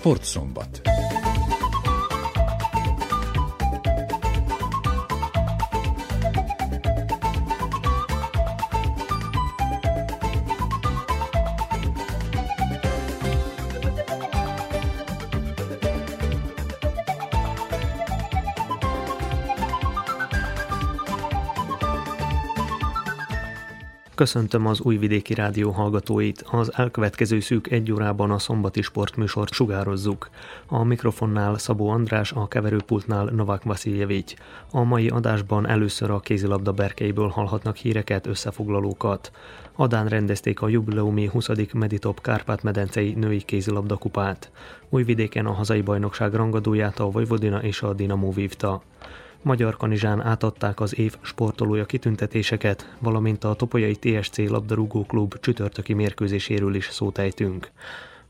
Sportszombat. Köszöntöm az Újvidéki Rádió hallgatóit. Az elkövetkező szűk egy órában a szombati sportműsort sugározzuk. A mikrofonnál Szabó András, a keverőpultnál Novák Vasiljevics. A mai adásban először a kézilabda berkeiből hallhatnak híreket, összefoglalókat. Adán rendezték a jubileumi 20. Meditop Kárpát-medencei női kézilabda kupát. Újvidéken a hazai bajnokság rangadóját a Vojvodina és a Dinamo vívta. Magyar Kanizsán átadták az év sportolója kitüntetéseket, valamint a Topolyai TSC labdarúgó klub csütörtöki mérkőzéséről is szót ejtünk.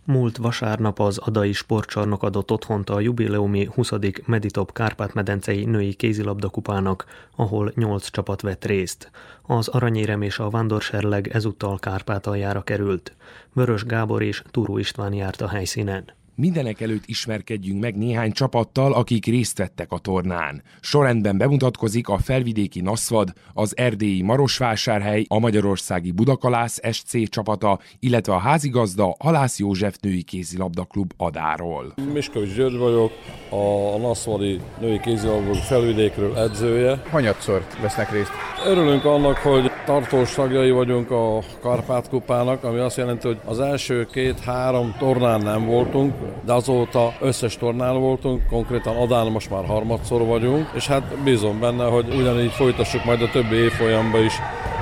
Múlt vasárnap az Adai Sportcsarnok adott otthont a jubileumi 20. Meditop Kárpát-medencei női kézilabdakupának, ahol 8 csapat vett részt. Az aranyérem és a vándorserleg ezúttal Kárpátaljára került. Vörös Gábor és Turó István járt a helyszínen. Mindenek előtt ismerkedjünk meg néhány csapattal, akik részt vettek a tornán. Sorrendben bemutatkozik a felvidéki Naszvad, az erdélyi Marosvásárhely, a magyarországi Budakalász SC csapata, illetve a házigazda Halász József női kézilabda klub Adáról. Miskovics György vagyok, a Naszvadi női kézilabda felvidékről edzője. Hanyatszor vesznek részt? Örülünk annak, hogy tartós tagjai vagyunk a Karpát kupának, ami azt jelenti, hogy az első két-három tornán nem voltunk, de azóta összes tornán voltunk, konkrétan Adán most már harmadszor vagyunk, és hát bízom benne, hogy ugyanígy folytassuk majd a többi évfolyamba is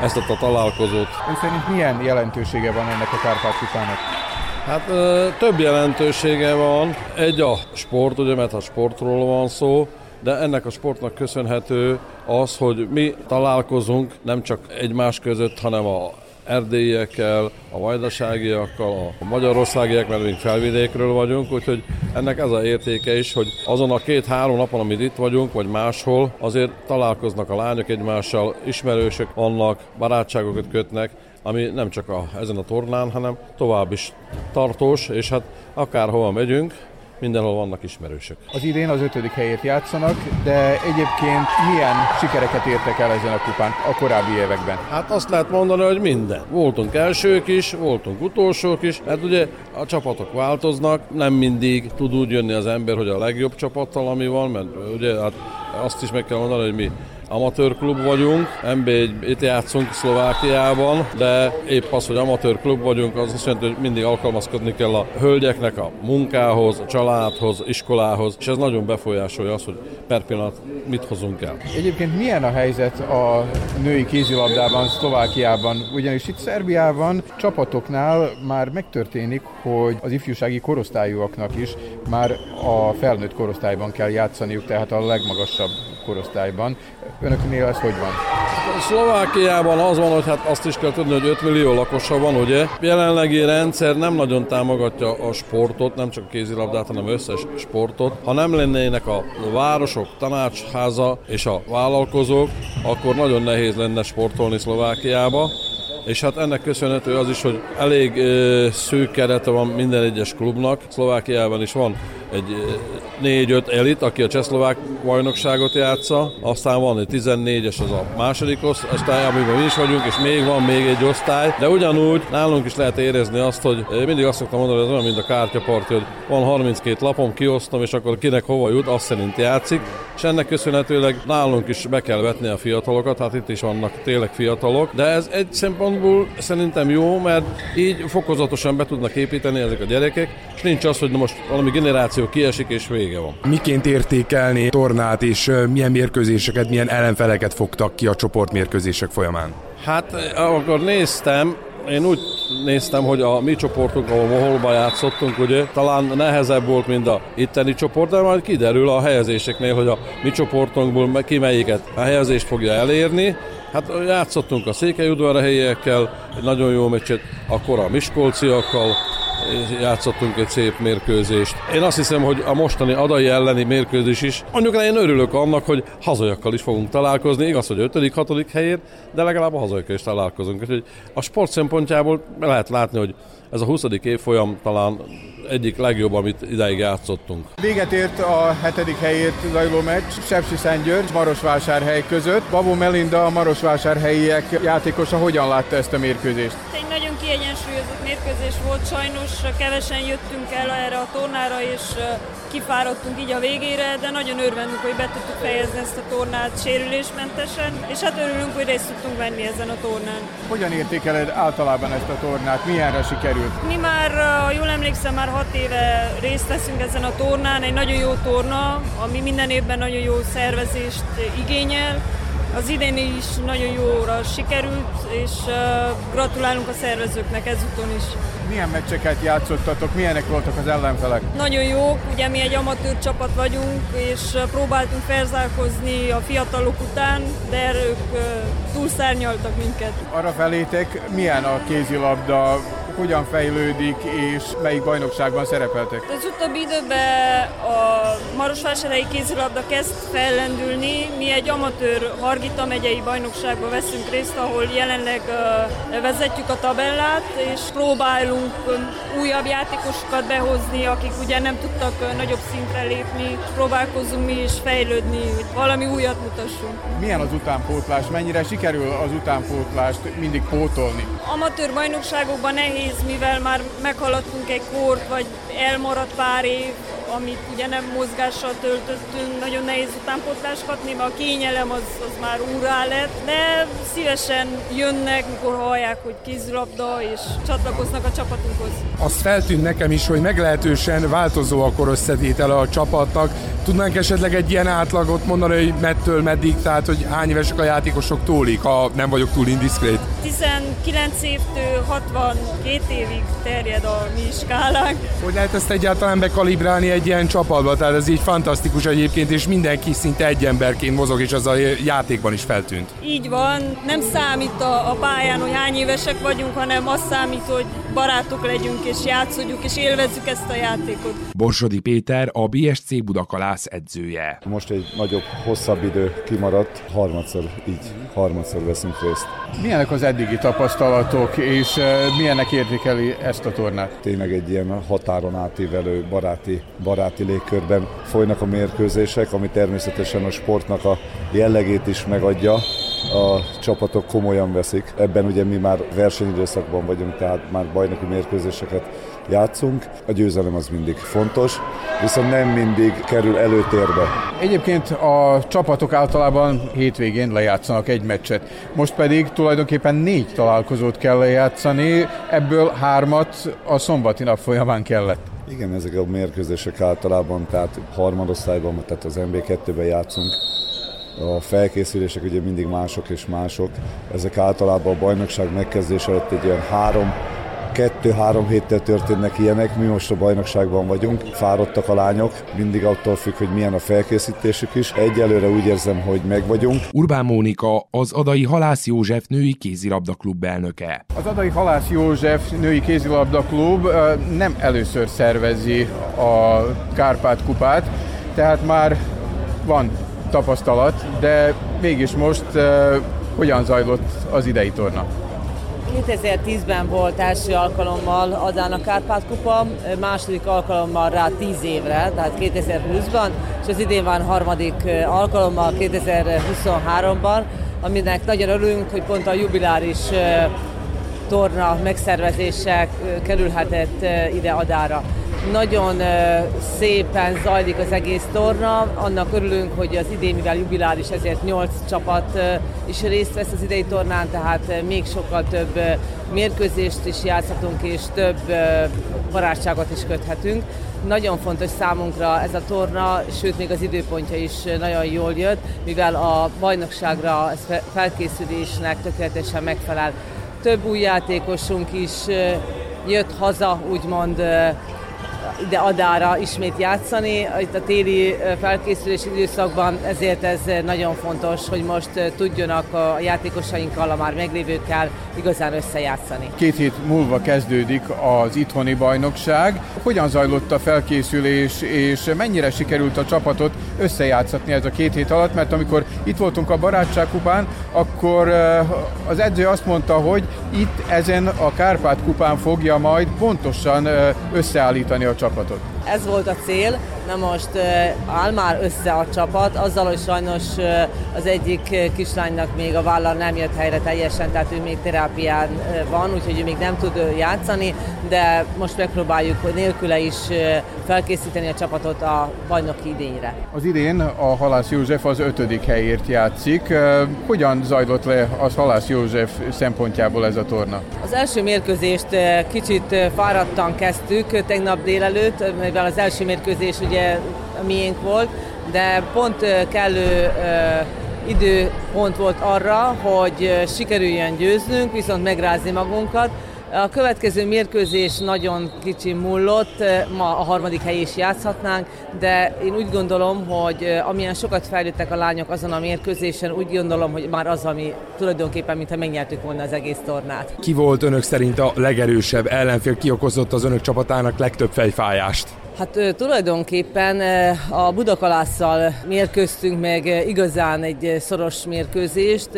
ezt a találkozót. Ön szerint milyen jelentősége van ennek a Kárpát kupának? Hát ö, több jelentősége van. Egy a sport, ugye, mert a sportról van szó, de ennek a sportnak köszönhető az, hogy mi találkozunk nem csak egymás között, hanem a erdélyiekkel, a vajdaságiakkal, a magyarországiak, mert még felvidékről vagyunk, úgyhogy ennek ez a értéke is, hogy azon a két-három napon, amit itt vagyunk, vagy máshol, azért találkoznak a lányok egymással, ismerősök vannak, barátságokat kötnek, ami nem csak a, ezen a tornán, hanem tovább is tartós, és hát akárhova megyünk, mindenhol vannak ismerősök. Az idén az ötödik helyét játszanak, de egyébként milyen sikereket értek el ezen a kupán a korábbi években? Hát azt lehet mondani, hogy minden. Voltunk elsők is, voltunk utolsók is, hát ugye a csapatok változnak, nem mindig tud úgy jönni az ember, hogy a legjobb csapattal, ami van, mert ugye hát azt is meg kell mondani, hogy mi amatőr klub vagyunk, mb itt játszunk Szlovákiában, de épp az, hogy amatőr klub vagyunk, az azt jelenti, hogy mindig alkalmazkodni kell a hölgyeknek a munkához, a családhoz, iskolához, és ez nagyon befolyásolja azt, hogy per pillanat mit hozunk el. Egyébként milyen a helyzet a női kézilabdában, Szlovákiában? Ugyanis itt Szerbiában csapatoknál már megtörténik, hogy az ifjúsági korosztályúaknak is már a felnőtt korosztályban kell játszaniuk, tehát a legmagasabb korosztályban. Önöknél ez hogy van? Szlovákiában az van, hogy hát azt is kell tudni, hogy 5 millió lakosa van, ugye? Jelenlegi rendszer nem nagyon támogatja a sportot, nem csak a kézilabdát, hanem összes sportot. Ha nem lennének a városok, tanácsháza és a vállalkozók, akkor nagyon nehéz lenne sportolni Szlovákiába és hát ennek köszönhető az is, hogy elég ö, szűk kerete van minden egyes klubnak. Szlovákiában is van egy négy-öt elit, aki a csehszlovák bajnokságot játsza, aztán van egy 14-es, az a második osztály, amiben mi is vagyunk, és még van még egy osztály, de ugyanúgy nálunk is lehet érezni azt, hogy mindig azt szoktam mondani, hogy ez olyan, mint a kártyaparti, hogy van 32 lapom, kiosztom, és akkor kinek hova jut, azt szerint játszik, és ennek köszönhetőleg nálunk is be kell vetni a fiatalokat, hát itt is vannak tényleg fiatalok, de ez egy szempontból szerintem jó, mert így fokozatosan be tudnak építeni ezek a gyerekek, és nincs az, hogy most valami generáció kiesik, és vége van. Miként értékelni tornát, és milyen mérkőzéseket, milyen ellenfeleket fogtak ki a csoportmérkőzések folyamán? Hát akkor néztem, én úgy néztem, hogy a mi csoportunk, ahol Moholba játszottunk, ugye, talán nehezebb volt, mint a itteni csoport, de majd kiderül a helyezéseknél, hogy a mi csoportunkból ki melyiket a helyezést fogja elérni. Hát játszottunk a székelyudvarhelyiekkel, egy nagyon jó meccset, akkor a miskolciakkal, játszottunk egy szép mérkőzést. Én azt hiszem, hogy a mostani adai elleni mérkőzés is, mondjuk én örülök annak, hogy hazajakkal is fogunk találkozni, igaz, hogy 5.-6. helyért, de legalább a hazajakkal is találkozunk. Úgyhogy a sport szempontjából lehet látni, hogy ez a 20. évfolyam talán egyik legjobb, amit idáig játszottunk. Véget ért a hetedik helyért zajló meccs Sepsi György, Marosvásárhely között. Babó Melinda, a Marosvásárhelyiek játékosa hogyan látta ezt a mérkőzést? Egy mérkőzés volt, sajnos kevesen jöttünk el erre a tornára, és kifáradtunk így a végére, de nagyon örvendünk, hogy be tudtuk fejezni ezt a tornát sérülésmentesen, és hát örülünk, hogy részt tudtunk venni ezen a tornán. Hogyan értékeled általában ezt a tornát? Milyenre sikerült? Mi már, ha jól emlékszem, már hat éve részt veszünk ezen a tornán, egy nagyon jó torna, ami minden évben nagyon jó szervezést igényel, az idén is nagyon jóra sikerült, és gratulálunk a szervezőknek ezúton is. Milyen meccseket játszottatok, milyenek voltak az ellenfelek? Nagyon jók, ugye mi egy amatőr csapat vagyunk, és próbáltunk felzárkozni a fiatalok után, de ők túlszárnyaltak minket. Arra felétek milyen a kézilabda hogyan fejlődik, és melyik bajnokságban szerepeltek? Az utóbbi időben a Marosvásárhelyi kézilabda kezd fellendülni. Mi egy amatőr Hargita megyei bajnokságban veszünk részt, ahol jelenleg vezetjük a tabellát, és próbálunk újabb játékosokat behozni, akik ugye nem tudtak nagyobb szintre lépni. Próbálkozunk mi is fejlődni, hogy valami újat mutassunk. Milyen az utánpótlás? Mennyire sikerül az utánpótlást mindig pótolni? Amatőr bajnokságokban nehéz nehéz, mivel már meghaladtunk egy kort, vagy elmaradt pár év, amit ugye nem mozgással töltöttünk, nagyon nehéz utánpótlást kapni, mert a kényelem az, az már úrá lett, de szívesen jönnek, mikor hallják, hogy kézilabda, és csatlakoznak a csapatunkhoz. Azt feltűnt nekem is, hogy meglehetősen változó a korosszedétele a csapatnak. Tudnánk esetleg egy ilyen átlagot mondani, hogy mettől meddig, tehát hogy hány évesek a játékosok tólik, ha nem vagyok túl indiszkrét? 19 évtől 62 évig terjed a mi skálánk. Hogy lehet ezt egyáltalán bekalibrálni egy ilyen csapatba, tehát ez így fantasztikus egyébként, és mindenki szinte egy emberként mozog, és az a játékban is feltűnt. Így van, nem számít a, a pályán, hogy hány évesek vagyunk, hanem az számít, hogy barátok legyünk, és játszodjuk, és élvezzük ezt a játékot. Borsodi Péter, a BSC Budakalász edzője. Most egy nagyobb, hosszabb idő kimaradt, harmadszor így, harmadszor veszünk részt. Milyenek az eddigi tapasztalatok, és eh, milyenek értékeli ezt a tornát? Tényleg egy ilyen határon átívelő baráti, baráti légkörben folynak a mérkőzések, ami természetesen a sportnak a jellegét is megadja a csapatok komolyan veszik. Ebben ugye mi már versenyidőszakban vagyunk, tehát már bajnoki mérkőzéseket játszunk. A győzelem az mindig fontos, viszont nem mindig kerül előtérbe. Egyébként a csapatok általában hétvégén lejátszanak egy meccset. Most pedig tulajdonképpen négy találkozót kell lejátszani, ebből hármat a szombati nap folyamán kellett. Igen, ezek a mérkőzések általában, tehát harmadosztályban, tehát az MB2-ben játszunk a felkészülések ugye mindig mások és mások. Ezek általában a bajnokság megkezdés előtt egy ilyen három kettő-három héttel történnek ilyenek, mi most a bajnokságban vagyunk, fáradtak a lányok, mindig attól függ, hogy milyen a felkészítésük is. Egyelőre úgy érzem, hogy meg vagyunk. Urbán Mónika, az Adai Halász József női kézilabda klub elnöke. Az Adai Halász József női kézilabda klub nem először szervezi a Kárpát kupát, tehát már van tapasztalat, de mégis most uh, hogyan zajlott az idei torna? 2010-ben volt első alkalommal Adán a Kárpát kupa, második alkalommal rá 10 évre, tehát 2020-ban, és az idén van harmadik alkalommal 2023-ban, aminek nagyon örülünk, hogy pont a jubiláris torna megszervezése kerülhetett ide Adára. Nagyon szépen zajlik az egész torna, annak örülünk, hogy az idén, mivel jubiláris, ezért 8 csapat is részt vesz az idei tornán, tehát még sokkal több mérkőzést is játszhatunk, és több barátságot is köthetünk. Nagyon fontos számunkra ez a torna, sőt még az időpontja is nagyon jól jött, mivel a bajnokságra ez felkészülésnek tökéletesen megfelel. Több új játékosunk is jött haza, úgymond ide Adára ismét játszani. Itt a téli felkészülési időszakban ezért ez nagyon fontos, hogy most tudjanak a játékosainkkal, a már meglévőkkel igazán összejátszani. Két hét múlva kezdődik az itthoni bajnokság. Hogyan zajlott a felkészülés, és mennyire sikerült a csapatot összejátszatni ez a két hét alatt? Mert amikor itt voltunk a barátságkupán, akkor az edző azt mondta, hogy itt ezen a Kárpát kupán fogja majd pontosan összeállítani a csapatot. Ez volt a cél, na most áll már össze a csapat, azzal, hogy sajnos az egyik kislánynak még a vállal nem jött helyre teljesen, tehát ő még terápián van, úgyhogy ő még nem tud játszani, de most megpróbáljuk hogy nélküle is felkészíteni a csapatot a bajnoki idényre. Az idén a Halász József az ötödik helyért játszik. Hogyan zajlott le az Halász József szempontjából ez a torna? Az első mérkőzést kicsit fáradtan kezdtük tegnap délelőtt, mivel az első mérkőzés ugye miénk volt, de pont kellő időpont volt arra, hogy sikerüljön győznünk, viszont megrázni magunkat. A következő mérkőzés nagyon kicsi múlott, ma a harmadik hely is játszhatnánk, de én úgy gondolom, hogy amilyen sokat fejlődtek a lányok azon a mérkőzésen, úgy gondolom, hogy már az, ami tulajdonképpen, mintha megnyertük volna az egész tornát. Ki volt önök szerint a legerősebb ellenfél, ki okozott az önök csapatának legtöbb fejfájást? Hát tulajdonképpen a Budakalásszal mérkőztünk meg igazán egy szoros mérkőzést,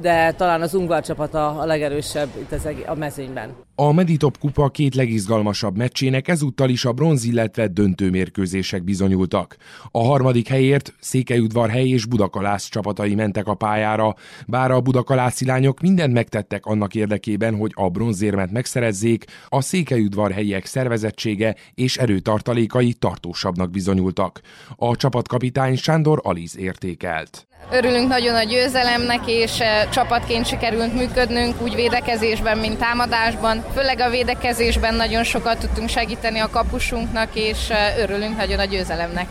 de talán az Ungvár csapata a legerősebb itt az a mezőnyben. A Meditop kupa két legizgalmasabb meccsének ezúttal is a bronz, illetve döntőmérkőzések bizonyultak. A harmadik helyért Székelyudvarhely és Budakalász csapatai mentek a pályára, bár a budakalászi lányok mindent megtettek annak érdekében, hogy a bronzérmet megszerezzék, a Székelyudvarhelyiek szervezettsége és erőtartalékai tartósabbnak bizonyultak. A csapatkapitány Sándor Aliz értékelt. Örülünk nagyon a győzelemnek, és csapatként sikerült működnünk, úgy védekezésben, mint támadásban. Főleg a védekezésben nagyon sokat tudtunk segíteni a kapusunknak, és örülünk nagyon a győzelemnek.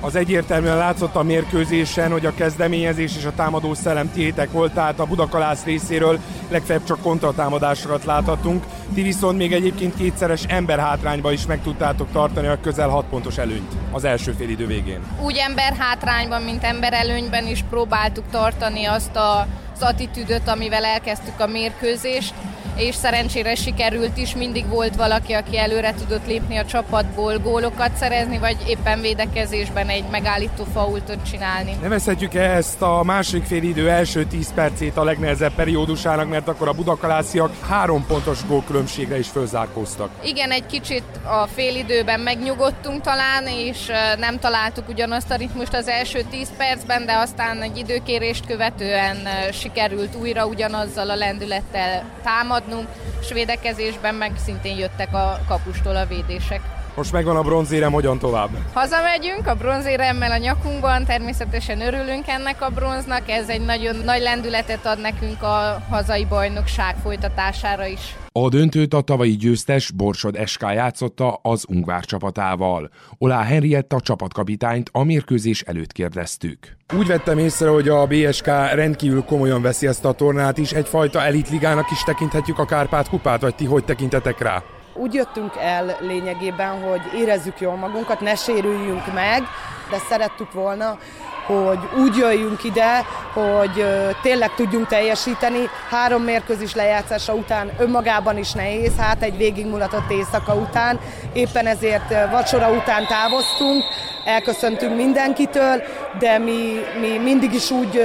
Az egyértelműen látszott a mérkőzésen, hogy a kezdeményezés és a támadó szellem tiétek volt, tehát a Budakalász részéről legfeljebb csak kontratámadásokat láthatunk. Ti viszont még egyébként kétszeres ember hátrányba is meg tudtátok tartani a közel 6 pontos előnyt az első fél idő végén. Úgy ember hátrányban, mint ember előnyben is próbáltuk tartani azt a, az attitűdöt, amivel elkezdtük a mérkőzést és szerencsére sikerült is, mindig volt valaki, aki előre tudott lépni a csapatból, gólokat szerezni, vagy éppen védekezésben egy megállító faultot csinálni. Nevezhetjük -e ezt a második fél idő első 10 percét a legnehezebb periódusának, mert akkor a budakalásziak három pontos gólkülönbségre is fölzárkóztak. Igen, egy kicsit a fél időben megnyugodtunk talán, és nem találtuk ugyanazt a ritmust az első 10 percben, de aztán egy időkérést követően sikerült újra ugyanazzal a lendülettel támadni, adnunk, és védekezésben meg szintén jöttek a kapustól a védések. Most megvan a bronzérem, hogyan tovább? Hazamegyünk a bronzéremmel a nyakunkban, természetesen örülünk ennek a bronznak, ez egy nagyon nagy lendületet ad nekünk a hazai bajnokság folytatására is. A döntőt a tavalyi győztes Borsod SK játszotta az Ungvár csapatával. Olá Henrietta csapatkapitányt a mérkőzés előtt kérdeztük. Úgy vettem észre, hogy a BSK rendkívül komolyan veszi ezt a tornát is, egyfajta elitligának is tekinthetjük a Kárpát kupát, vagy ti hogy tekintetek rá? Úgy jöttünk el lényegében, hogy érezzük jól magunkat, ne sérüljünk meg, de szerettük volna, hogy úgy jöjjünk ide, hogy tényleg tudjunk teljesíteni. Három mérkőzés lejátszása után önmagában is nehéz, hát egy végigmulatott éjszaka után. Éppen ezért vacsora után távoztunk, elköszöntünk mindenkitől, de mi, mi mindig is úgy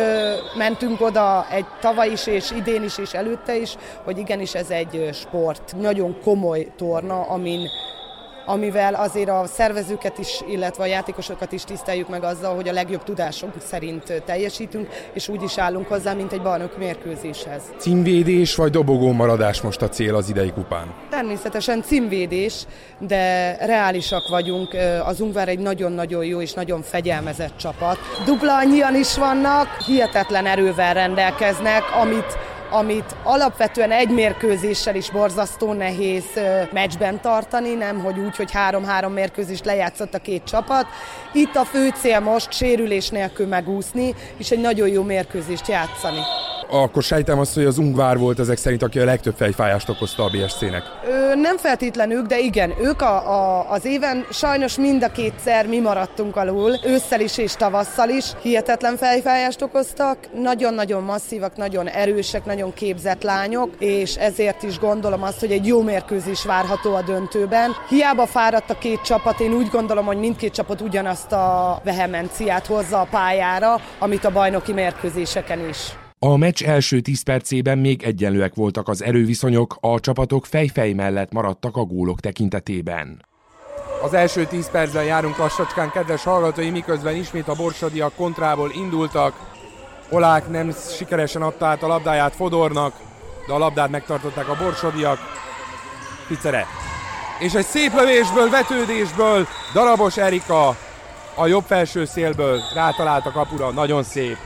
mentünk oda egy tavaly is, és idén is, és előtte is, hogy igenis ez egy sport, nagyon komoly torna, amin amivel azért a szervezőket is, illetve a játékosokat is tiszteljük meg azzal, hogy a legjobb tudásunk szerint teljesítünk, és úgy is állunk hozzá, mint egy bajnok mérkőzéshez. Címvédés vagy dobogó maradás most a cél az idei kupán? Természetesen címvédés, de reálisak vagyunk. Az Ungvár egy nagyon-nagyon jó és nagyon fegyelmezett csapat. Dupla annyian is vannak, hihetetlen erővel rendelkeznek, amit amit alapvetően egy mérkőzéssel is borzasztó nehéz meccsben tartani, nem hogy úgy, hogy három-három mérkőzést lejátszott a két csapat. Itt a fő cél most sérülés nélkül megúszni, és egy nagyon jó mérkőzést játszani. Akkor sejtem azt, hogy az Ungvár volt ezek szerint, aki a legtöbb fejfájást okozta a BSC-nek. Ö, nem feltétlenül, de igen, ők a, a, az éven sajnos mind a kétszer mi maradtunk alul, ősszel is és tavasszal is. Hihetetlen fejfájást okoztak, nagyon-nagyon masszívak, nagyon erősek, nagyon képzett lányok, és ezért is gondolom azt, hogy egy jó mérkőzés várható a döntőben. Hiába fáradt a két csapat, én úgy gondolom, hogy mindkét csapat ugyanazt a vehemenciát hozza a pályára, amit a bajnoki mérkőzéseken is. A meccs első 10 percében még egyenlőek voltak az erőviszonyok, a csapatok fejfej mellett maradtak a gólok tekintetében. Az első 10 percben járunk lassacskán, kedves hallgatói, miközben ismét a borsodiak kontrából indultak. Olák nem sikeresen adta át a labdáját Fodornak, de a labdát megtartották a borsodiak. Picere. És egy szép lövésből, vetődésből darabos Erika a jobb felső szélből rátalált a kapura, nagyon szép.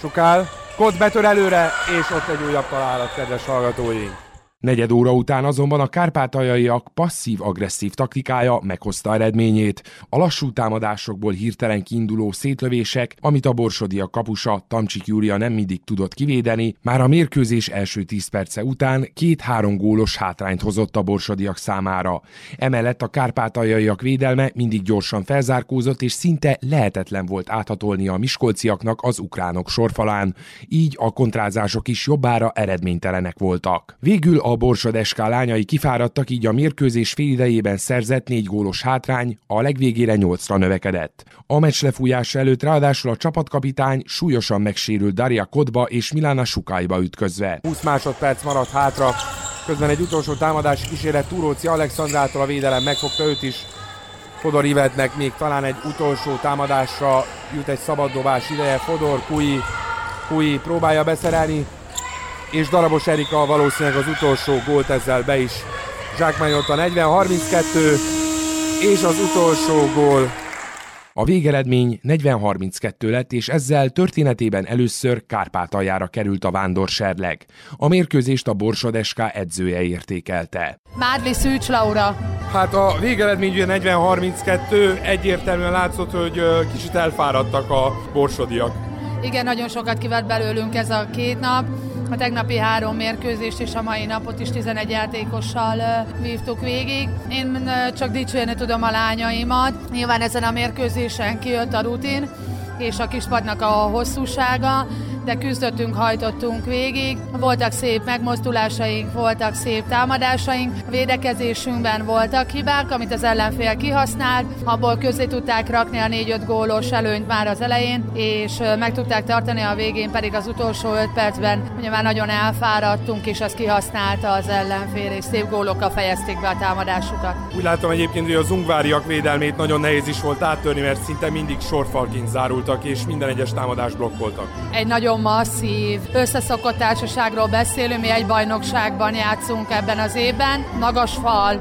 Sukál, Kod betör előre, és ott egy újabb találat, kedves hallgatóink. Negyed óra után azonban a kárpátaljaiak passzív-agresszív taktikája meghozta eredményét. A lassú támadásokból hirtelen kiinduló szétlövések, amit a borsodiak kapusa Tamcsik Júlia nem mindig tudott kivédeni, már a mérkőzés első 10 perce után két-három gólos hátrányt hozott a borsodiak számára. Emellett a kárpátaljaiak védelme mindig gyorsan felzárkózott, és szinte lehetetlen volt áthatolni a miskolciaknak az ukránok sorfalán. Így a kontrázások is jobbára eredménytelenek voltak. Végül a a Borsod SK lányai kifáradtak, így a mérkőzés idejében szerzett négy gólos hátrány a legvégére nyolcra növekedett. A meccs lefújása előtt ráadásul a csapatkapitány súlyosan megsérült Daria Kodba és Milana Sukájba ütközve. 20 másodperc maradt hátra, közben egy utolsó támadási kísérlet Túróci Alexandrától a védelem megfogta őt is. Fodor Ivetnek még talán egy utolsó támadásra jut egy szabaddobás ideje. Fodor Kui, Kui próbálja beszerelni, és Darabos Erika valószínűleg az utolsó gólt ezzel be is zsákmányolta 40-32, és az utolsó gól a végeredmény 40-32 lett, és ezzel történetében először Kárpátaljára került a vándorserleg. A mérkőzést a Borsod SK edzője értékelte. Mádli Szűcs Laura. Hát a végeredmény ugye 40-32, egyértelműen látszott, hogy kicsit elfáradtak a borsodiak. Igen, nagyon sokat kivett belőlünk ez a két nap a tegnapi három mérkőzést és a mai napot is 11 játékossal vívtuk végig. Én csak dicsérni tudom a lányaimat. Nyilván ezen a mérkőzésen kijött a rutin, és a kispadnak a hosszúsága, de küzdöttünk, hajtottunk végig. Voltak szép megmozdulásaink, voltak szép támadásaink, védekezésünkben voltak hibák, amit az ellenfél kihasznált, abból közé tudták rakni a 4-5 gólos előnyt már az elején, és meg tudták tartani a végén, pedig az utolsó 5 percben ugye már nagyon elfáradtunk, és azt kihasználta az ellenfél, és szép gólokkal fejezték be a támadásukat. Úgy látom egyébként, hogy az ungváriak védelmét nagyon nehéz is volt áttörni, mert szinte mindig sorfalként zárultak, és minden egyes támadást blokkoltak. Egy nagyon masszív, összeszokott társaságról beszélünk, mi egy bajnokságban játszunk ebben az évben. Magas fal,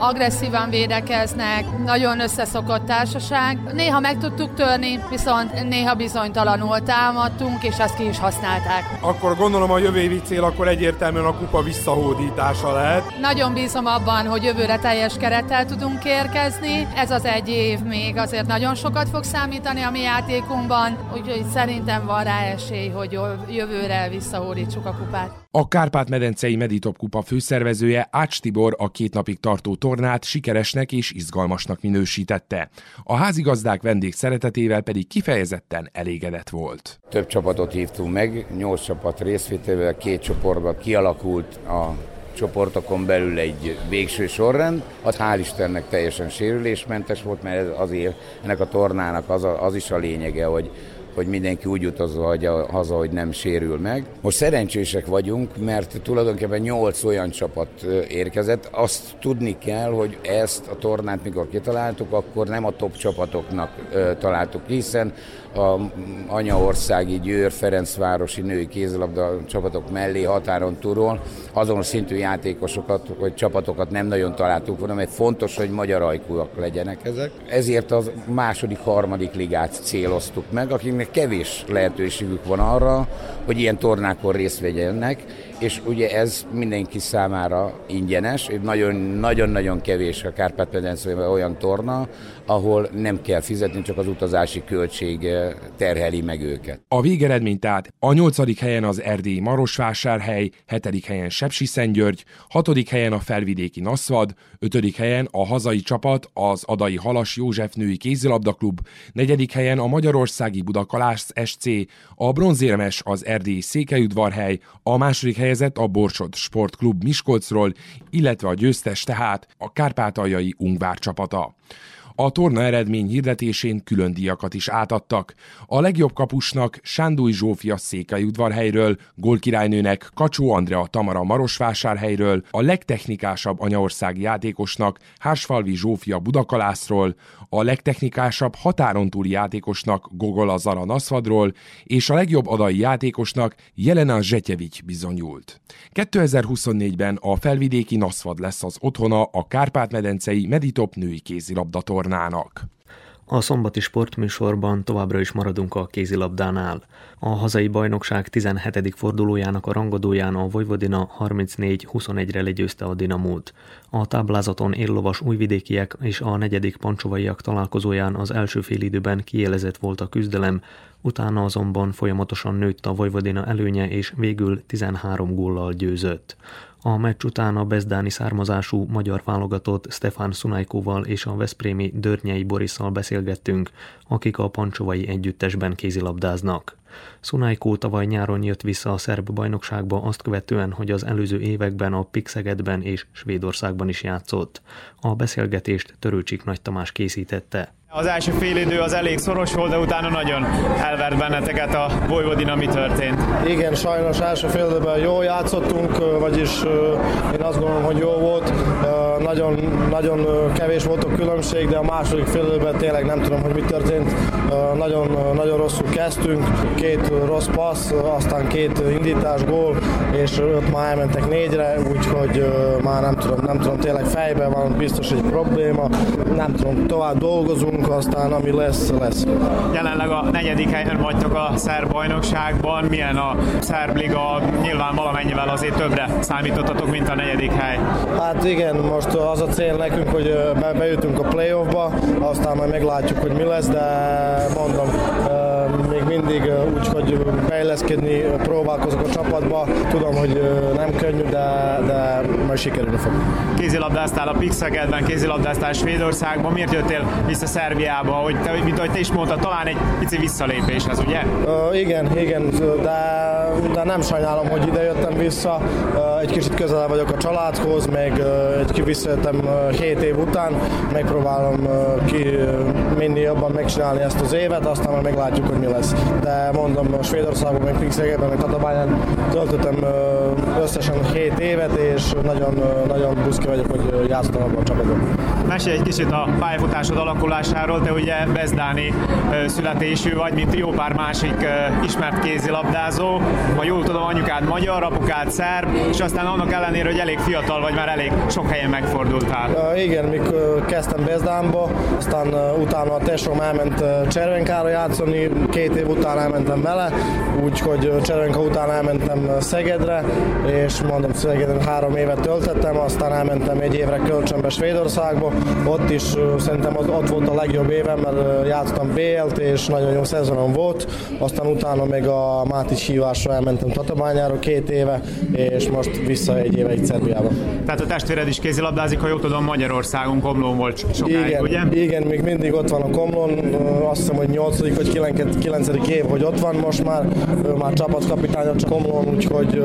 agresszívan védekeznek, nagyon összeszokott társaság. Néha meg tudtuk törni, viszont néha bizonytalanul támadtunk, és ezt ki is használták. Akkor gondolom a jövő évi cél akkor egyértelműen a kupa visszahódítása lehet. Nagyon bízom abban, hogy jövőre teljes kerettel tudunk érkezni. Ez az egy év még azért nagyon sokat fog számítani a mi játékunkban, úgyhogy szerintem van rá esély, hogy jövőre visszahódítsuk a kupát. A Kárpát-medencei Meditop kupa főszervezője Ács Tibor a két napig tartó tornát sikeresnek és izgalmasnak minősítette. A házigazdák vendég szeretetével pedig kifejezetten elégedett volt. Több csapatot hívtunk meg, nyolc csapat részvételével két csoportban kialakult a csoportokon belül egy végső sorrend. Az hál' Istennek teljesen sérülésmentes volt, mert ez azért ennek a tornának az, a, az is a lényege, hogy hogy mindenki úgy utazza haza, hogy nem sérül meg. Most szerencsések vagyunk, mert tulajdonképpen 8 olyan csapat érkezett. Azt tudni kell, hogy ezt a tornát, mikor kitaláltuk, akkor nem a top csapatoknak találtuk, hiszen a anyaországi Győr Ferencvárosi női kézilabda csapatok mellé határon túlról azon szintű játékosokat vagy csapatokat nem nagyon találtuk volna, mert fontos, hogy magyar ajkúak legyenek ezek. Ezért az második, harmadik ligát céloztuk meg, akiknek kevés lehetőségük van arra, hogy ilyen tornákon részt vegyenek, és ugye ez mindenki számára ingyenes, nagyon-nagyon kevés a Kárpát-medencében olyan torna, ahol nem kell fizetni, csak az utazási költség eh, terheli meg őket. A végeredmény tehát a nyolcadik helyen az erdélyi Marosvásárhely, hetedik helyen Sepsiszentgyörgy, hatodik helyen a felvidéki Naszvad, ötödik helyen a hazai csapat, az Adai Halas József női kézilabdaklub, negyedik helyen a Magyarországi Budakalász SC, a bronzérmes az erdélyi Székelyudvarhely, a második helyezett a Borsod Sportklub Miskolcról, illetve a győztes tehát a kárpátaljai Ungvár csapata. A torna eredmény hirdetésén külön díjakat is átadtak. A legjobb kapusnak Sándúj Zsófia udvarhelyről, gólkirálynőnek Kacsó Andrea Tamara Marosvásárhelyről, a legtechnikásabb anyaországi játékosnak Hársfalvi Zsófia Budakalászról, a legtechnikásabb határon túli játékosnak Gogola Zara Naszvadról, és a legjobb adai játékosnak Jelena Zsetyevics bizonyult. 2024-ben a felvidéki Naszvad lesz az otthona a Kárpát-medencei Meditop női kézilabdator csatornának. A szombati sportműsorban továbbra is maradunk a kézilabdánál. A hazai bajnokság 17. fordulójának a rangadóján a Vojvodina 34-21-re legyőzte a Dinamót. A táblázaton éllovas újvidékiek és a negyedik pancsovaiak találkozóján az első félidőben kielezett volt a küzdelem, utána azonban folyamatosan nőtt a Vojvodina előnye és végül 13 góllal győzött. A meccs után a bezdáni származású magyar válogatott Stefan Szunajkóval és a Veszprémi Dörnyei Borisszal beszélgettünk, akik a pancsovai együttesben kézilabdáznak. Szunajkó tavaly nyáron jött vissza a szerb bajnokságba azt követően, hogy az előző években a Pixegedben és Svédországban is játszott. A beszélgetést Törőcsik Nagy Tamás készítette. Az első fél idő az elég szoros volt, de utána nagyon elvert benneteket a Vojvodina, mi történt. Igen, sajnos első fél időben jól játszottunk, vagyis én azt gondolom, hogy jó volt. Nagyon, nagyon kevés volt a különbség, de a második fél tényleg nem tudom, hogy mi történt. Nagyon, nagyon rosszul kezdtünk, két rossz passz, aztán két indítás, gól, és ott már elmentek négyre, úgyhogy már nem tudom, nem tudom, tényleg fejben van biztos egy probléma, nem tudom, tovább dolgozunk, aztán ami lesz, lesz. Jelenleg a negyedik helyen vagytok a szerb bajnokságban. Milyen a szerb liga? Nyilván valamennyivel azért többre számítottatok, mint a negyedik hely. Hát igen, most az a cél nekünk, hogy be, bejutunk a playoffba, aztán majd meglátjuk, hogy mi lesz, de mondom, mindig úgy, hogy fejleszkedni próbálkozok a csapatba. Tudom, hogy nem könnyű, de, de majd sikerülni fog. Kézilabdáztál a Pixegedben, kézilabdáztál Svédországban. Miért jöttél vissza Szerbiába? Hogy te, mint ahogy te is mondtad, talán egy pici visszalépés ez, ugye? Uh, igen, igen, de, de nem sajnálom, hogy ide jöttem vissza. Uh, egy kicsit közel vagyok a családhoz, meg uh, egy visszajöttem uh, 7 év után. Megpróbálom uh, ki uh, minél jobban megcsinálni ezt az évet, aztán majd meglátjuk, hogy mi lesz. De mondom, a Svédországban, meg Pixegedben, meg Tatabányán töltöttem összesen 7 évet, és nagyon, nagyon buszki vagyok, hogy játszottam abban a csapatban. Mesélj egy kicsit a pályafutásod alakulásáról, te ugye bezdáni születésű vagy, mint jó pár másik ismert kézilabdázó. Ha jól tudom, anyukád magyar, apukád szerb, és aztán annak ellenére, hogy elég fiatal vagy, már elég sok helyen megfordultál. Igen, mikor kezdtem Bezdánba, aztán utána a tesóm elment Cservenkára játszani, két év után elmentem vele, úgyhogy Cservenka után elmentem Szegedre, és mondom, Szegeden három évet töltettem, aztán elmentem egy évre kölcsönbe Svédországba, ott is szerintem az, ott volt a legjobb évem, mert játszottam BL-t, és nagyon jó szezonom volt, aztán utána még a Mátis hívásra elmentem Tatabányára két éve, és most vissza egy éve itt Szerbiába. Tehát a testvéred is kézilabdázik, ha jól tudom, Magyarországon, Komlón volt sokáig, igen, ugye? Igen, még mindig ott van a Komlón, azt hiszem, hogy 8. vagy 9. év, hogy ott van most már, ő már csapatkapitány a Komlón, úgyhogy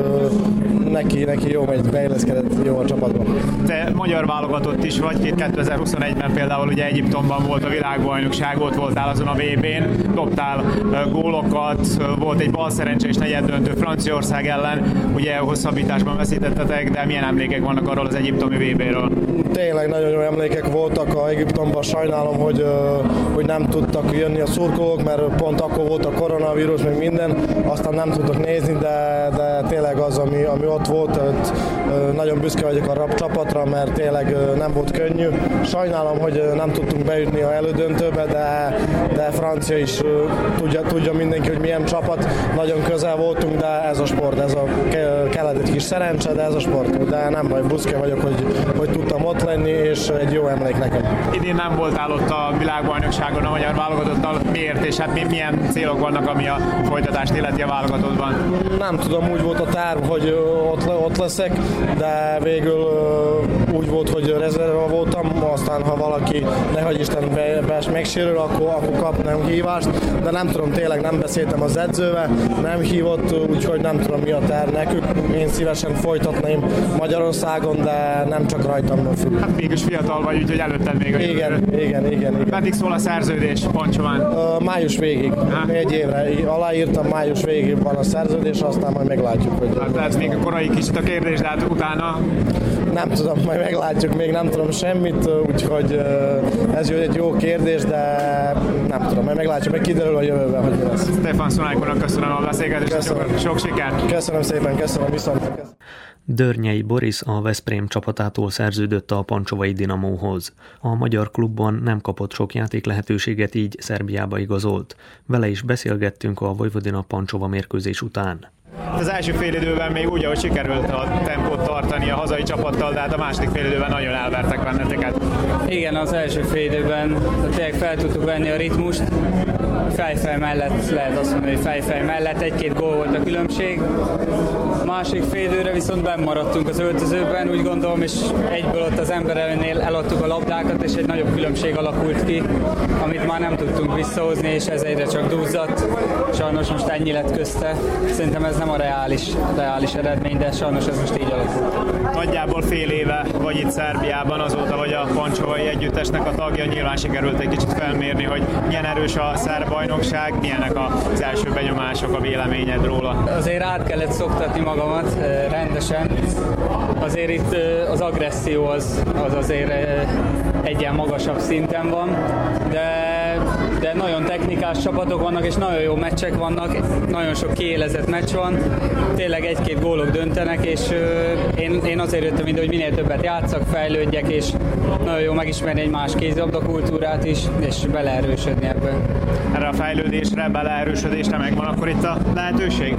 neki, neki jó megy, beilleszkedett jó a csapatban. Te magyar válogatott is vagy, 2021-ben például ugye Egyiptomban volt a világbajnokság, ott voltál azon a VB-n, dobtál gólokat, volt egy bal szerencsés negyed döntő Franciaország ellen, ugye hosszabbításban veszítettetek, de milyen emlékek vannak arról az egyiptomi VB-ről? Tényleg nagyon jó emlékek voltak a Egyiptomban, sajnálom, hogy, hogy nem tudtak jönni a szurkolók, mert pont akkor volt a koronavírus, meg minden, aztán nem tudtak nézni, de, de tényleg az, ami, ami ott volt, ott, nagyon büszke vagyok a rap csapatra, mert tényleg nem volt könnyű. Sajnálom, hogy nem tudtunk bejutni a elődöntőbe, de, de Francia is tudja, tudja mindenki, hogy milyen csapat. Nagyon közel voltunk, de ez a sport, ez a kellett egy kis szerencse, de ez a sport. De nem baj, büszke vagyok, hogy, hogy tudtam ott lenni, és egy jó emlék nekem. Idén nem voltál ott a világbajnokságon a magyar válogatottal. Miért, és hát milyen célok vannak, ami a folytatást illeti a válogatottban? Nem tudom, úgy volt a terv, hogy ott, ott leszek, de végül úgy volt, hogy rezerva voltam, aztán ha valaki, nehogy Isten be, be megsérül, akkor, akkor kap nem hívást, de nem tudom, tényleg nem beszéltem az edzővel, nem hívott, úgyhogy nem tudom mi a terv nekük. Én szívesen folytatnám Magyarországon, de nem csak rajtam függ. Hát mégis fiatal vagy, úgyhogy előtted még a igen, igen, igen, igen, igen. Meddig szól a szerződés, Pancsován? Uh, május végig, ha? egy évre. Aláírtam, május végig van a szerződés, aztán majd meglátjuk, hogy... Hát ez még a korai kicsit a kérdés, de hát utána... Nem tudom, majd meglátjuk, még nem tudom semmit, úgyhogy ez egy jó kérdés, de nem tudom, majd meglátjuk, meg kiderül a jövőben, hogy mi lesz. Stefan Szunájkonak köszönöm a beszélgetést, köszönöm. sok sikert! Köszönöm szépen, köszönöm, viszont! Dörnyei Boris a Veszprém csapatától szerződött a Pancsovai Dinamóhoz. A magyar klubban nem kapott sok játék lehetőséget, így Szerbiába igazolt. Vele is beszélgettünk a Vojvodina Pancsova mérkőzés után. Az első fél időben még úgy, ahogy sikerült a tempót tartani a hazai csapattal, de hát a második fél időben nagyon elvertek benneteket. Igen, az első fél időben tényleg fel tudtuk venni a ritmust, fejfej mellett lehet azt mondani, hogy fejfej mellett egy-két gól volt a különbség. Másik félőre viszont benn maradtunk az öltözőben, úgy gondolom, és egyből ott az ember előnél eladtuk a labdákat, és egy nagyobb különbség alakult ki, amit már nem tudtunk visszahozni, és ez egyre csak dúzzadt. Sajnos most ennyi lett közte. Szerintem ez nem a reális, reális eredmény, de sajnos ez most így alakult. Nagyjából fél éve vagy itt Szerbiában, azóta vagy a Pancsovai Együttesnek a tagja, nyilván sikerült egy kicsit felmérni, hogy milyen erős a szerb bajnokság, milyenek az első benyomások, a véleményed róla? Azért át kellett szoktatni magamat rendesen. Azért itt az agresszió az, az azért egy ilyen magasabb szinten van, de de nagyon technikás csapatok vannak, és nagyon jó meccsek vannak, nagyon sok kiélezett meccs van, tényleg egy-két gólok döntenek, és én, én azért jöttem ide, hogy minél többet játszak, fejlődjek, és nagyon jó megismerni egy más kézilabda kultúrát is, és beleerősödni ebbe. Erre a fejlődésre, beleerősödésre megvan akkor itt a lehetőség?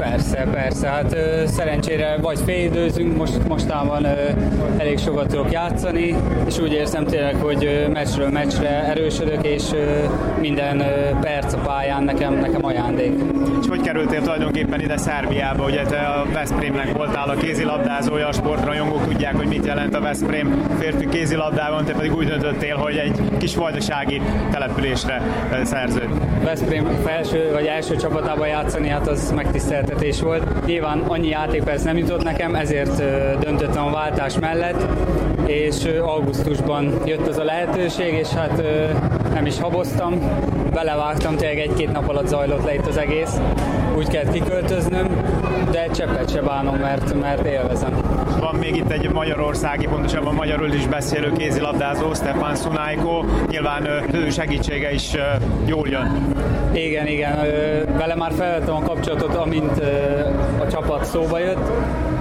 Persze, persze. Hát ö, szerencsére vagy félidőzünk, most, mostában ö, elég sokat tudok játszani, és úgy érzem tényleg, hogy ö, meccsről meccsre erősödök, és ö, minden ö, perc a pályán nekem, nekem ajándék. És hogy kerültél tulajdonképpen ide Szerbiába? Ugye te a Veszprémnek voltál a kézilabdázója, a sportrajongók tudják, hogy mit jelent a Veszprém férfi kézilabdában, te pedig úgy döntöttél, hogy egy kis vajdasági településre szerződ. Veszprém felső vagy első csapatában játszani, hát az megtisztelt meglepetés volt. Nyilván annyi játékperc nem jutott nekem, ezért döntöttem a váltás mellett, és augusztusban jött az a lehetőség, és hát nem is haboztam, belevágtam, tényleg egy-két nap alatt zajlott le itt az egész, úgy kellett kiköltöznöm, de cseppet se bánom, mert, mert élvezem. Van még itt egy magyarországi, pontosabban magyarul is beszélő kézilabdázó, Stefan Sunájko, nyilván ő segítsége is jól jön. Igen, igen, vele már felvettem a kapcsolatot, amint a csapat szóba jött,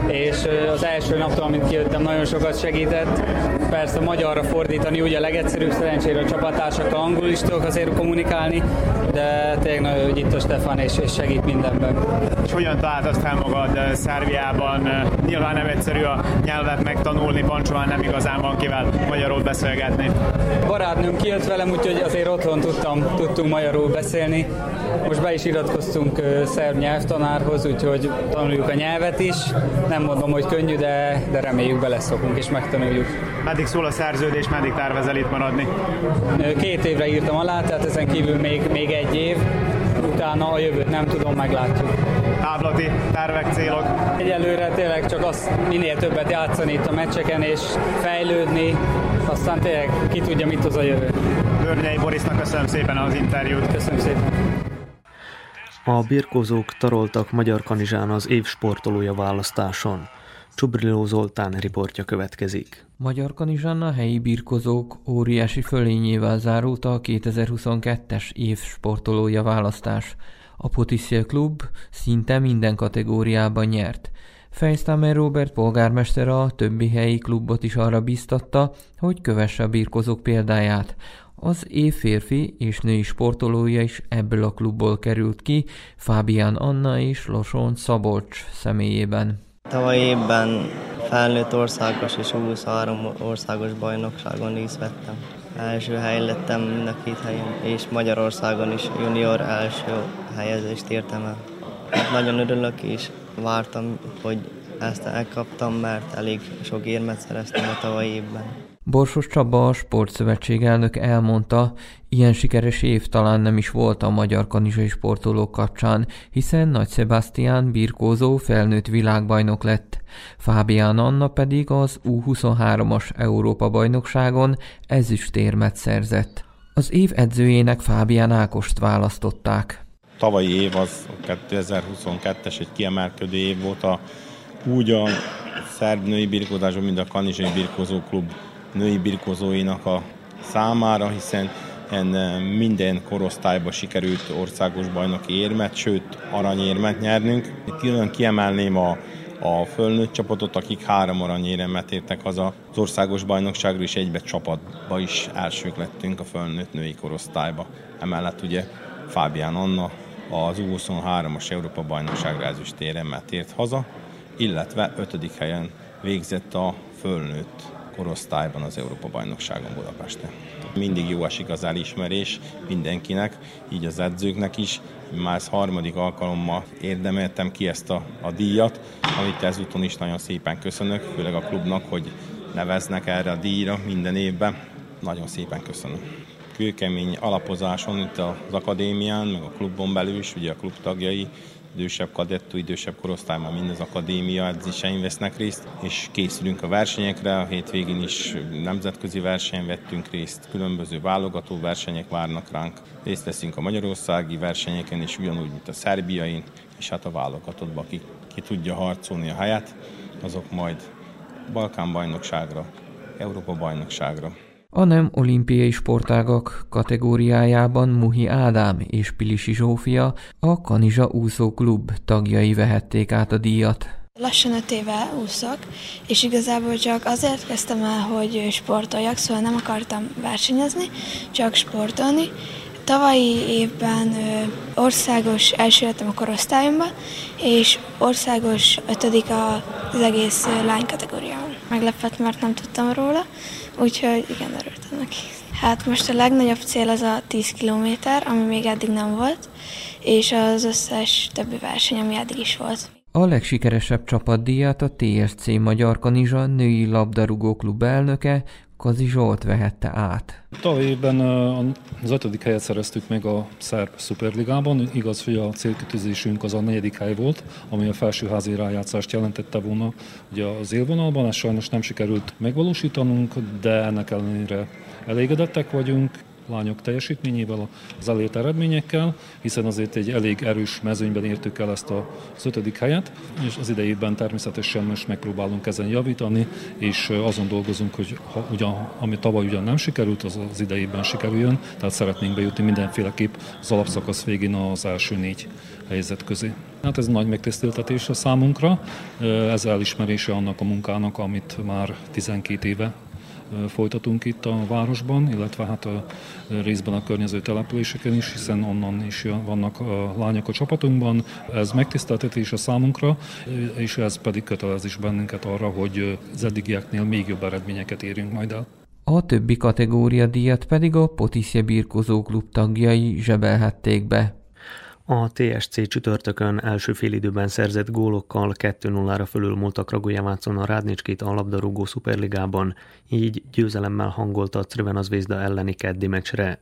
és az első naptól, amint kijöttem, nagyon sokat segített. Persze magyarra fordítani ugye a legegyszerűbb, szerencsére a csapattársakkal angolul is tudok azért kommunikálni, de tényleg nagyon hogy itt a Stefan és, és segít mindenben. És hogyan találtad fel magad Szerbiában? Nyilván nem egyszerű a nyelvet megtanulni, Pancsován nem igazán van kivel magyarul beszélgetni. Barátnőm kijött velem, úgyhogy azért otthon tudtam, tudtunk magyarul beszélni. Most be is iratkoztunk szerb nyelvtanárhoz, úgyhogy tanuljuk a nyelvet is. Nem mondom, hogy könnyű, de, de reméljük beleszokunk és megtanuljuk. Meddig szól a szerződés, meddig tervezel itt maradni? Két évre írtam alá, tehát ezen kívül még, még egy év. Utána a jövőt nem tudom, meglátjuk. Távlati tervek, célok? Egyelőre tényleg csak azt minél többet játszani itt a meccseken és fejlődni, aztán tényleg ki tudja, mit hoz a jövő. Börnyei Borisnak köszönöm szépen az interjút. Köszönöm szépen. A birkózók taroltak Magyar Kanizsán az év sportolója választáson. Csubriló Zoltán riportja következik. Magyar Kanizsán helyi birkozók óriási fölényével zárult a 2022-es év sportolója választás. A Potiszia Klub szinte minden kategóriában nyert. Fejsztamer Robert polgármester a többi helyi klubot is arra biztatta, hogy kövesse a birkozók példáját. Az év férfi és női sportolója is ebből a klubból került ki, Fábián Anna és Loson Szabolcs személyében. Tavaly évben felnőtt országos és 23 országos bajnokságon is vettem. Első hely lettem mind a két helyen, és Magyarországon is junior első helyezést értem el. Nagyon örülök, és vártam, hogy ezt elkaptam, mert elég sok érmet szereztem a tavalyi évben. Borsos Csaba, a sportszövetség elnök elmondta, ilyen sikeres év talán nem is volt a magyar kanizsai sportolók kapcsán, hiszen Nagy Sebastian birkózó felnőtt világbajnok lett. Fábián Anna pedig az U23-as Európa-bajnokságon ezüstérmet szerzett. Az év edzőjének Fábián Ákost választották. Tavalyi év az 2022-es egy kiemelkedő év volt a, úgy a szerb női birkózásban, mint a kanizsai birkózó klub női birkozóinak a számára, hiszen eh, minden korosztályban sikerült országos bajnoki érmet, sőt aranyérmet nyernünk. Külön kiemelném a, a fölnőtt csapatot, akik három aranyéremet értek haza az országos bajnokságra, és egybe csapatba is elsők lettünk a fölnőtt női korosztályba. Emellett ugye Fábián Anna az U23-as Európa bajnokságra ezüstéremet ért haza, illetve ötödik helyen végzett a fölnőtt korosztályban az Európa-bajnokságon Budapesten. Mindig jó esik az elismerés mindenkinek, így az edzőknek is. Már ez harmadik alkalommal érdemeltem ki ezt a, a díjat, amit ezúton is nagyon szépen köszönök, főleg a klubnak, hogy neveznek erre a díjra minden évben. Nagyon szépen köszönöm kőkemény alapozáson itt az akadémián, meg a klubon belül is, ugye a klub tagjai idősebb kadettú, idősebb korosztályban mind az akadémia edzésein vesznek részt, és készülünk a versenyekre. A hétvégén is nemzetközi versenyen vettünk részt, különböző válogató versenyek várnak ránk. Részt veszünk a magyarországi versenyeken is, ugyanúgy, mint a szerbiain, és hát a válogatottban, ki, ki tudja harcolni a helyet, azok majd Balkán bajnokságra, Európa bajnokságra a nem olimpiai sportágak kategóriájában Muhi Ádám és Pilisi Zsófia, a Kanizsa Úszó Klub tagjai vehették át a díjat. Lassan öt éve úszok, és igazából csak azért kezdtem el, hogy sportoljak, szóval nem akartam versenyezni, csak sportolni. Tavalyi évben országos első lettem a korosztályomban, és országos ötödik az egész lány kategóriában. Meglepett, mert nem tudtam róla, úgyhogy igen, örültem neki. Hát most a legnagyobb cél az a 10 kilométer, ami még eddig nem volt, és az összes többi verseny, ami eddig is volt. A legsikeresebb csapatdíjat a TSC Magyar Kanizsa női labdarúgó klub elnöke Kazi Zsolt vehette át. Tavaly az ötödik helyet szereztük meg a Szerb Superligában. Igaz, hogy a célkitűzésünk az a negyedik hely volt, ami a felsőházi rájátszást jelentette volna ugye az élvonalban. Ezt sajnos nem sikerült megvalósítanunk, de ennek ellenére elégedettek vagyunk lányok teljesítményével, az elért eredményekkel, hiszen azért egy elég erős mezőnyben értük el ezt az ötödik helyet, és az idejében természetesen most megpróbálunk ezen javítani, és azon dolgozunk, hogy ha ugyan, ami tavaly ugyan nem sikerült, az az idejében sikerüljön, tehát szeretnénk bejutni mindenféleképp az alapszakasz végén az első négy helyzet közé. Hát ez nagy megtiszteltetés a számunkra, ez elismerése annak a munkának, amit már 12 éve folytatunk itt a városban, illetve hát a részben a környező településeken is, hiszen onnan is vannak a lányok a csapatunkban. Ez megtiszteltetés a számunkra, és ez pedig kötelez is bennünket arra, hogy az eddigieknél még jobb eredményeket érjünk majd el. A többi kategória díjat pedig a Potiszje Birkozó Klub tagjai zsebelhették be. A TSC csütörtökön első félidőben szerzett gólokkal 2-0-ra fölülmúltak Ragujevácon a Rádnicskét a labdarúgó szuperligában, így győzelemmel hangolta a Crvena Zvezda elleni keddi meccsre.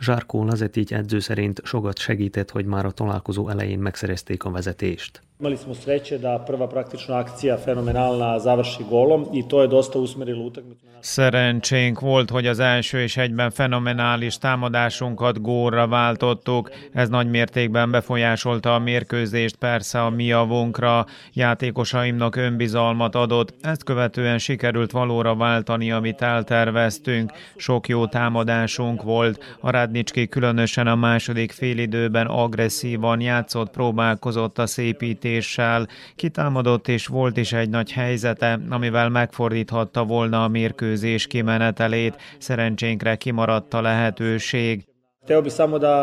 Zsárkó Lazetic edző szerint sokat segített, hogy már a találkozó elején megszerezték a vezetést. Imali smo sreće da prva praktično akcija fenomenalna završi golom i to je dosta usmerilo utakmicu. Szerencsénk volt, hogy az első és egyben fenomenális támadásunkat górra váltottuk. Ez nagy mértékben befolyásolta a mérkőzést, persze a mi javunkra. Játékosaimnak önbizalmat adott. Ezt követően sikerült valóra váltani, amit elterveztünk. Sok jó támadásunk volt. A Ládnicski különösen a második félidőben agresszívan játszott, próbálkozott a szépítéssel, kitámadott és volt is egy nagy helyzete, amivel megfordíthatta volna a mérkőzés kimenetelét, szerencsénkre kimaradt a lehetőség. Hteo bih samo da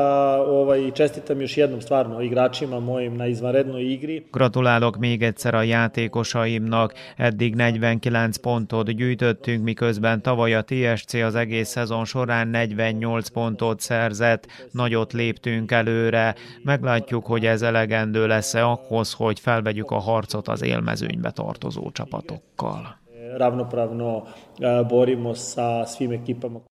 ovaj, čestitam još jednom stvarno igračima mojim na izvanrednoj igri. Gratulálok még egyszer a játékosaimnak. Eddig 49 pontot gyűjtöttünk, miközben tavaly a TSC az egész szezon során 48 pontot szerzett. Nagyot léptünk előre. Meglátjuk, hogy ez elegendő lesz-e ahhoz, hogy felvegyük a harcot az élmezőnybe tartozó csapatokkal. Ravnopravno eh, borimo sa svim ekipama.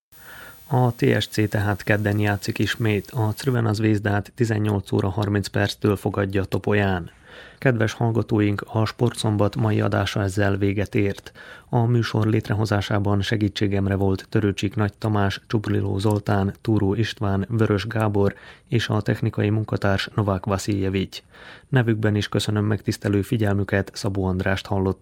A TSC tehát kedden játszik ismét, a Crvena Zvézdát 18 óra 30 perctől fogadja Topolyán. Kedves hallgatóink, a Sportszombat mai adása ezzel véget ért. A műsor létrehozásában segítségemre volt Törőcsik Nagy Tamás, Csupriló Zoltán, Túró István, Vörös Gábor és a technikai munkatárs Novák Vasiljevics. Nevükben is köszönöm megtisztelő figyelmüket, Szabó Andrást hallották.